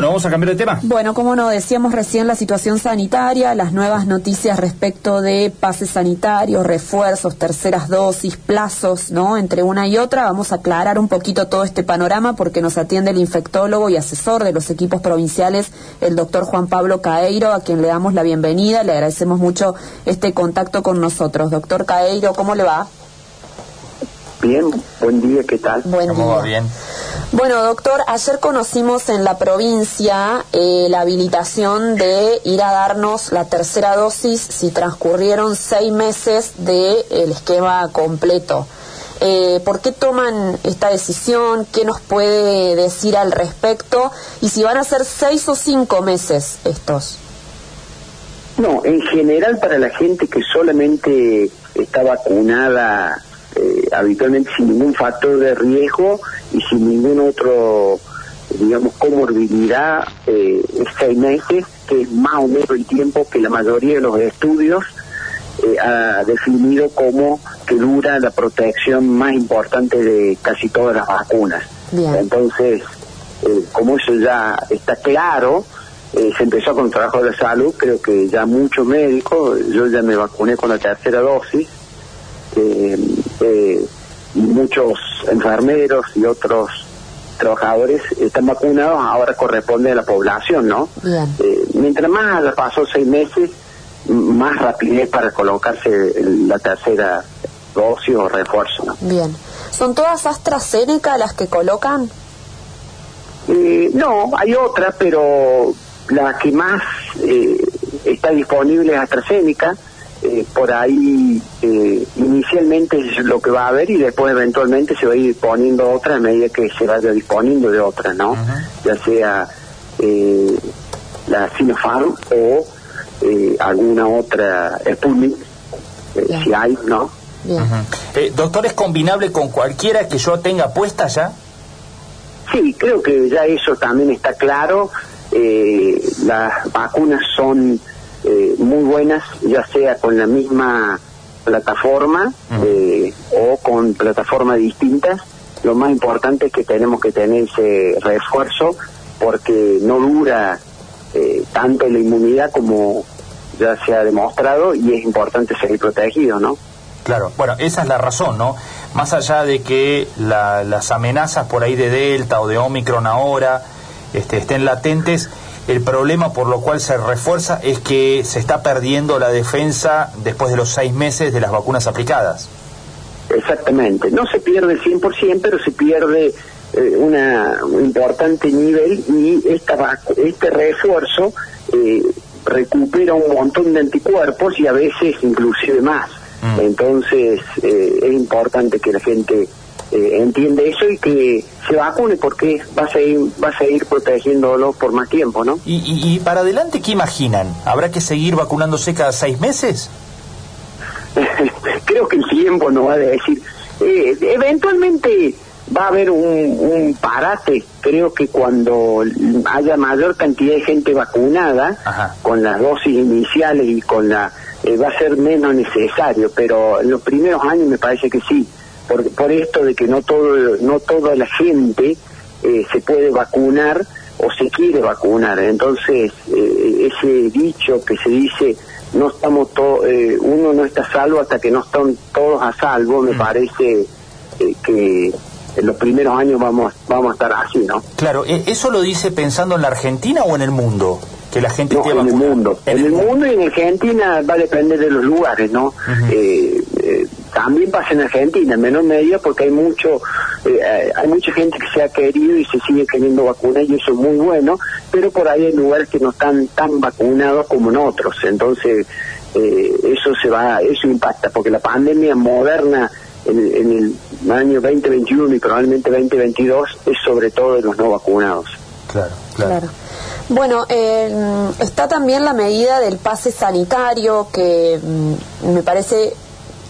Bueno, vamos a cambiar de tema. Bueno, como no, decíamos recién la situación sanitaria, las nuevas noticias respecto de pases sanitarios, refuerzos, terceras dosis, plazos, ¿no? Entre una y otra, vamos a aclarar un poquito todo este panorama porque nos atiende el infectólogo y asesor de los equipos provinciales, el doctor Juan Pablo Caeiro, a quien le damos la bienvenida, le agradecemos mucho este contacto con nosotros. Doctor Caeiro, ¿cómo le va? Bien, buen día, ¿qué tal? Buen ¿Cómo día. va? Bien. Bueno, doctor, ayer conocimos en la provincia eh, la habilitación de ir a darnos la tercera dosis si transcurrieron seis meses del esquema completo. Eh, ¿Por qué toman esta decisión? ¿Qué nos puede decir al respecto? Y si van a ser seis o cinco meses estos. No, en general para la gente que solamente está vacunada habitualmente sin ningún factor de riesgo y sin ningún otro, digamos, comorbilidad, eh, es seis meses, que es más o menos el tiempo que la mayoría de los estudios eh, ha definido como que dura la protección más importante de casi todas las vacunas. Bien. Entonces, eh, como eso ya está claro, eh, se empezó con el trabajo de la salud, creo que ya muchos médicos, yo ya me vacuné con la tercera dosis, eh, eh, y muchos enfermeros y otros trabajadores están vacunados, ahora corresponde a la población, ¿no? Bien. Eh, mientras más pasó seis meses, más rapidez para colocarse la tercera dosis o refuerzo, ¿no? Bien. ¿Son todas AstraZeneca las que colocan? Eh, no, hay otra, pero la que más eh, está disponible es AstraZeneca. Eh, por ahí eh, inicialmente es lo que va a haber y después eventualmente se va a ir poniendo otra a medida que se vaya disponiendo de otra, ¿no? Ya sea eh, la Sinopharm o eh, alguna otra Sputnik, eh, si hay, ¿no? Eh, doctor, ¿es combinable con cualquiera que yo tenga puesta ya? Sí, creo que ya eso también está claro. Eh, las vacunas son eh, muy buenas, ya sea con la misma plataforma eh, o con plataformas distintas. Lo más importante es que tenemos que tener ese refuerzo porque no dura eh, tanto la inmunidad como ya se ha demostrado y es importante seguir protegido, ¿no? Claro, bueno, esa es la razón, ¿no? Más allá de que la- las amenazas por ahí de Delta o de Omicron ahora este, estén latentes, el problema por lo cual se refuerza es que se está perdiendo la defensa después de los seis meses de las vacunas aplicadas. Exactamente. No se pierde el 100%, pero se pierde eh, una, un importante nivel y esta este refuerzo eh, recupera un montón de anticuerpos y a veces inclusive más. Mm. Entonces eh, es importante que la gente eh, entienda eso y que se vacune porque va a seguir, va a seguir protegiéndolo por más tiempo, ¿no? Y, y- y para adelante, ¿qué imaginan? ¿Habrá que seguir vacunándose cada seis meses? creo que el tiempo nos va a decir. Eh, eventualmente va a haber un, un parate. Creo que cuando haya mayor cantidad de gente vacunada, Ajá. con las dosis iniciales y con la. eh, va a ser menos necesario, pero en los primeros años me parece que sí. Por, por esto de que no todo no toda la gente eh, se puede vacunar o se quiere vacunar. Entonces, eh, ese dicho que se dice, no estamos to- eh, uno no está a salvo hasta que no están todos a salvo, me parece eh, que en los primeros años vamos vamos a estar así, ¿no? Claro, ¿e- ¿eso lo dice pensando en la Argentina o en el mundo? Que la gente No, esté en el mundo. En, el mundo y en Argentina va a depender de los lugares, ¿no? Eh, también pasa en Argentina, en menor medida, porque hay mucho, eh, eh, hay mucha gente que se ha querido y se sigue queriendo vacunar y eso es muy bueno, pero por ahí hay lugares que no están tan vacunados como en otros, entonces eh, eso se va, eso impacta, porque la pandemia moderna en, en el año 2021 y probablemente 2022 es sobre todo de los no vacunados. Claro, claro. Claro. Bueno, eh, está también la medida del pase sanitario que mm, me parece,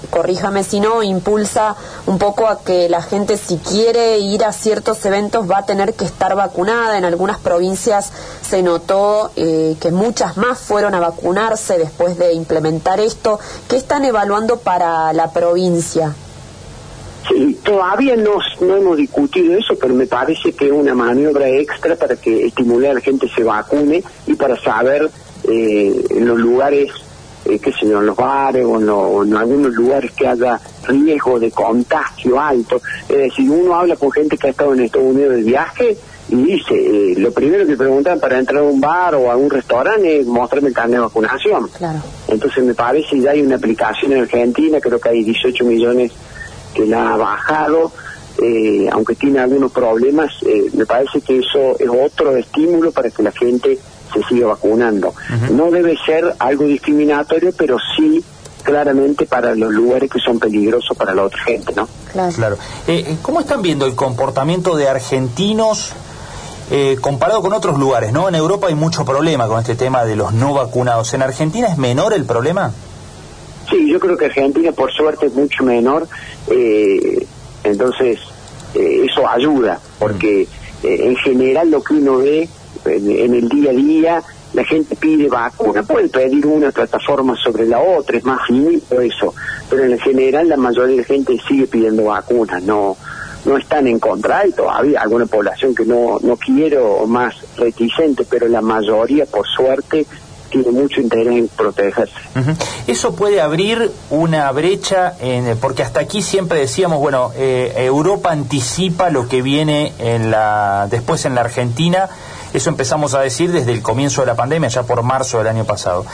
corríjame si no, impulsa un poco a que la gente si quiere ir a ciertos eventos va a tener que estar vacunada. En algunas provincias se notó eh, que muchas más fueron a vacunarse después de implementar esto. ¿Qué están evaluando para la provincia? Sí, todavía no, no hemos discutido eso, pero me parece que es una maniobra extra para que estimular a la gente se vacune y para saber eh, en los lugares, eh, qué sé yo, en los bares o en, algunos lugares que haya riesgo de contagio alto. Es decir, uno habla con gente que ha estado en Estados Unidos de viaje y dice, eh, lo primero que preguntan para entrar a un bar o a un restaurante es mostrarme el carnet de vacunación. Claro. Entonces me parece ya hay una aplicación en Argentina, creo que hay 18 millones que la ha bajado, eh, aunque tiene algunos problemas, eh, me parece que eso es otro estímulo para que la gente se siga vacunando. No debe ser algo discriminatorio, pero sí claramente para los lugares que son peligrosos para la otra gente, ¿no? Claro. claro. Eh, ¿Cómo están viendo el comportamiento de argentinos comparado con otros lugares, ¿no? En Europa hay mucho problema con este tema de los no vacunados. ¿En Argentina es menor el problema? Sí, yo creo que Argentina por suerte es mucho menor, eh, entonces eh, eso ayuda, porque eh, en general lo que uno ve en, el día a día, la gente pide vacuna, puede pedir una plataforma sobre la otra, es más finito eso, pero en general la mayoría de la gente sigue pidiendo vacunas, no no están en contra, hay todavía alguna población que no, no quiero más reticente, pero la mayoría, por suerte, tiene mucho interés en protegerse. Eso puede abrir una brecha, en, porque hasta aquí siempre decíamos, bueno, eh, Europa anticipa lo que viene en la, después en la Argentina. Eso empezamos a decir desde el comienzo de la pandemia, ya por marzo del año pasado.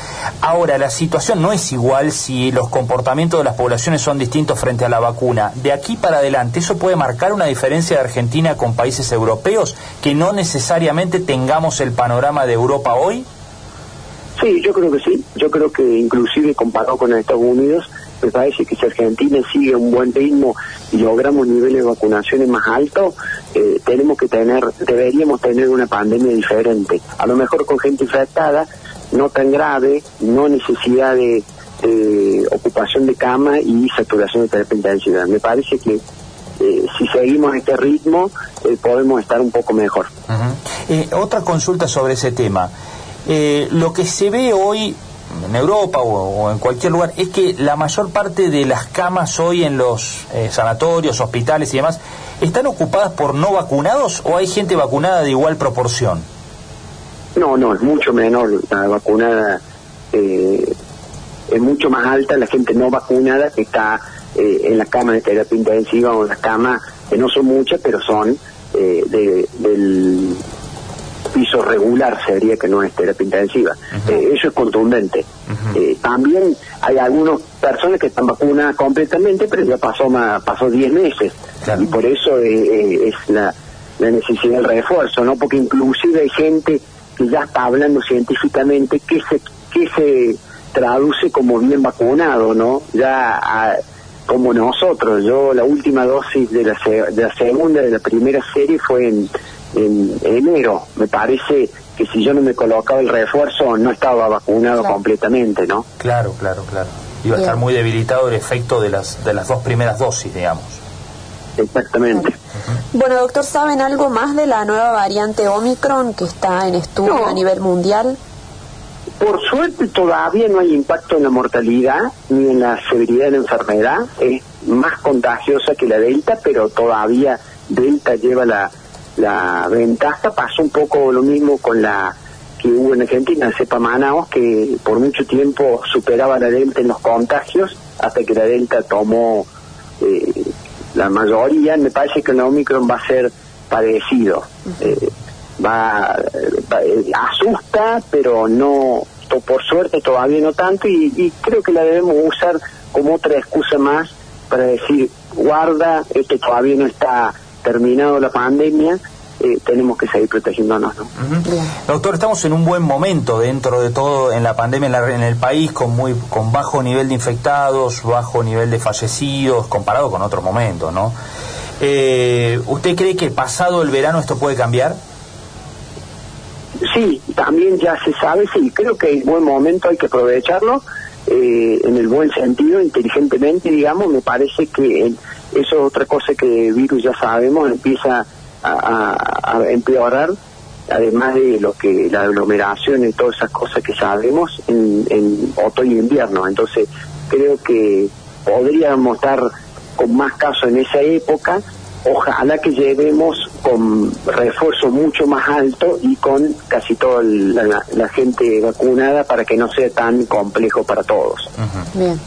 Ahora, la situación no es igual si los comportamientos de las poblaciones son distintos frente a la vacuna. De aquí para adelante, ¿eso puede marcar una diferencia de Argentina con países europeos? Que no necesariamente tengamos el panorama de Europa hoy? Sí, yo creo que sí. Yo creo que inclusive comparado con Estados Unidos, me parece que si Argentina sigue un buen ritmo y logramos niveles de vacunaciones más altos, eh, tenemos que tener, deberíamos tener una pandemia diferente. A lo mejor con gente infectada, no tan grave, no necesidad de, ocupación de cama y saturación de terapia intensiva. Me parece que eh, si seguimos este ritmo, eh, podemos estar un poco mejor. otra consulta sobre ese tema. Eh, lo que se ve hoy en Europa o, en cualquier lugar es que la mayor parte de las camas hoy en los eh, sanatorios, hospitales y demás están ocupadas por no vacunados o hay gente vacunada de igual proporción. No, no, es mucho menor la vacunada, eh, es mucho más alta la gente no vacunada que está en la cama de terapia intensiva o en las camas, que no son muchas, pero son de, del piso regular sería que no es terapia intensiva. Eh, eso es contundente. Eh, también hay algunas personas que están vacunadas completamente, pero ya pasó más, pasó 10 meses. Y por eso eh, es la, la necesidad del refuerzo, ¿no? Porque inclusive hay gente que ya está hablando científicamente que se, que se traduce como bien vacunado, ¿no? Ya como nosotros. Yo la última dosis de la, de la segunda, de la primera serie fue en en enero. Me parece que si yo no me colocaba el refuerzo no estaba vacunado completamente, ¿no? Claro, claro, claro. Iba a estar muy debilitado el efecto de las, de las dos primeras dosis, digamos. Exactamente. Bueno, doctor, ¿saben algo más de la nueva variante Omicron que está en estudio a nivel mundial? Por suerte todavía no hay impacto en la mortalidad ni en la severidad de la enfermedad. Es más contagiosa que la Delta, pero todavía Delta lleva la, la ventaja. Pasó un poco lo mismo con la que hubo en Argentina, cepa Manaus, que por mucho tiempo superaba la Delta en los contagios, hasta que la Delta tomó eh, la mayoría. Me parece que el Omicron va a ser parecido. Eh, va, eh, asusta, pero no, por suerte todavía no tanto, y, y creo que la debemos usar como otra excusa más para decir, guarda, este todavía no está terminado la pandemia, eh, tenemos que seguir protegiéndonos. ¿no? Doctor, estamos en un buen momento dentro de todo en la pandemia en, el país, con, muy, con bajo nivel de infectados, bajo nivel de fallecidos, comparado con otros momentos, ¿no? Eh, ¿Usted cree que pasado el verano esto puede cambiar? Sí, también ya se sabe, sí, creo que es buen momento, hay que aprovecharlo eh, en el buen sentido, inteligentemente, digamos, me parece que eso es otra cosa que virus ya sabemos, empieza a, empeorar, además de lo que la aglomeración y todas esas cosas que sabemos en, otoño e invierno. Entonces, creo que podríamos estar con más casos en esa época, ojalá que lleguemos con refuerzo mucho más alto y con casi toda la, la gente vacunada para que no sea tan complejo para todos. Bien.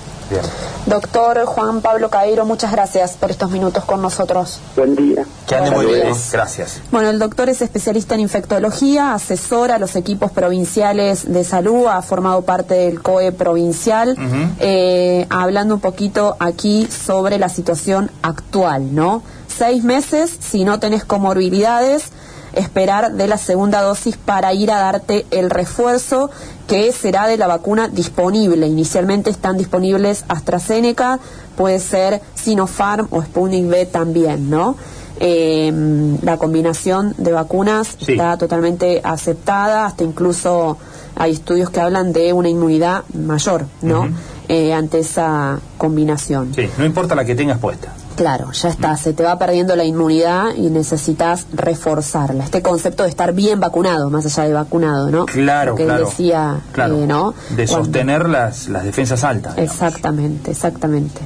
Doctor Juan Pablo Cairo, muchas gracias por estos minutos con nosotros. Buen día. Que ande muy bien. Gracias. Bueno, el doctor es especialista en infectología, asesora a los equipos provinciales de salud, ha formado parte del COE provincial, eh, hablando un poquito aquí sobre la situación actual, ¿no? Seis meses, si no tenés comorbilidades, esperar de la segunda dosis para ir a darte el refuerzo que será de la vacuna disponible. Inicialmente están disponibles AstraZeneca, puede ser Sinopharm o Sputnik V también, ¿no? Eh, la combinación de vacunas está totalmente aceptada, hasta incluso hay estudios que hablan de una inmunidad mayor, ¿no? Eh, ante esa combinación. Sí, no importa la que tengas puesta. Claro, ya está, se te va perdiendo la inmunidad y necesitas reforzarla. Este concepto de estar bien vacunado, más allá de vacunado, ¿no? Claro, que claro. decía, claro, eh, ¿no? De sostener las, las defensas altas. digamos. Exactamente, exactamente.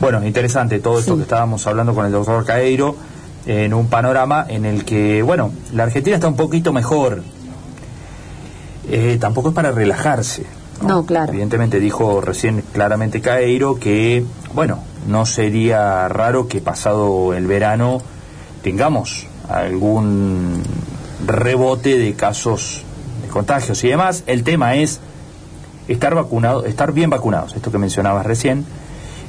Bueno, interesante todo esto Sí. que estábamos hablando con el doctor Caeiro en un panorama en el que, bueno, la Argentina está un poquito mejor. Eh, tampoco es para relajarse. No, claro. Evidentemente dijo recién claramente Caeiro que, bueno, no sería raro que pasado el verano tengamos algún rebote de casos de contagios y demás. El tema es estar vacunado, estar bien vacunados, esto que mencionabas recién,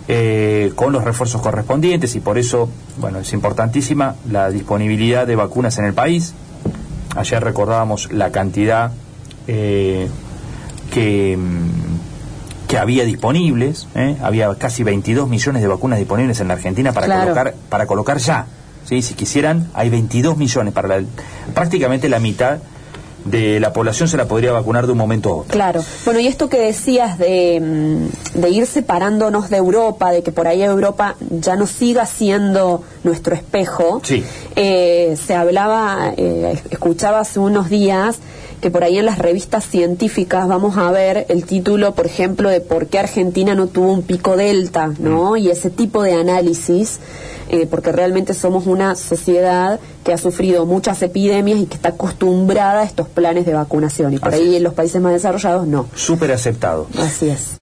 eh, con los refuerzos correspondientes y por eso, bueno, es importantísima la disponibilidad de vacunas en el país. Ayer recordábamos la cantidad eh, que, mm, que había disponibles, ¿eh? había casi 22 millones de vacunas disponibles en la Argentina para Claro. colocar para colocar ya. ¿sí? Si quisieran, hay 22 millones para la- prácticamente la mitad de la población se la podría vacunar de un momento a otro. Claro. Bueno, y esto que decías de, mm, de ir separándonos de Europa, de que por ahí Europa ya no siga siendo nuestro espejo, Sí. eh, se hablaba, eh, escuchaba hace unos días que por ahí en las revistas científicas vamos a ver el título, por ejemplo, de por qué Argentina no tuvo un pico delta, ¿no? Y ese tipo de análisis, eh, porque realmente somos una sociedad que ha sufrido muchas epidemias y que está acostumbrada a estos planes de vacunación. Y por Así ahí en los países más desarrollados no. Súper aceptado. Así es.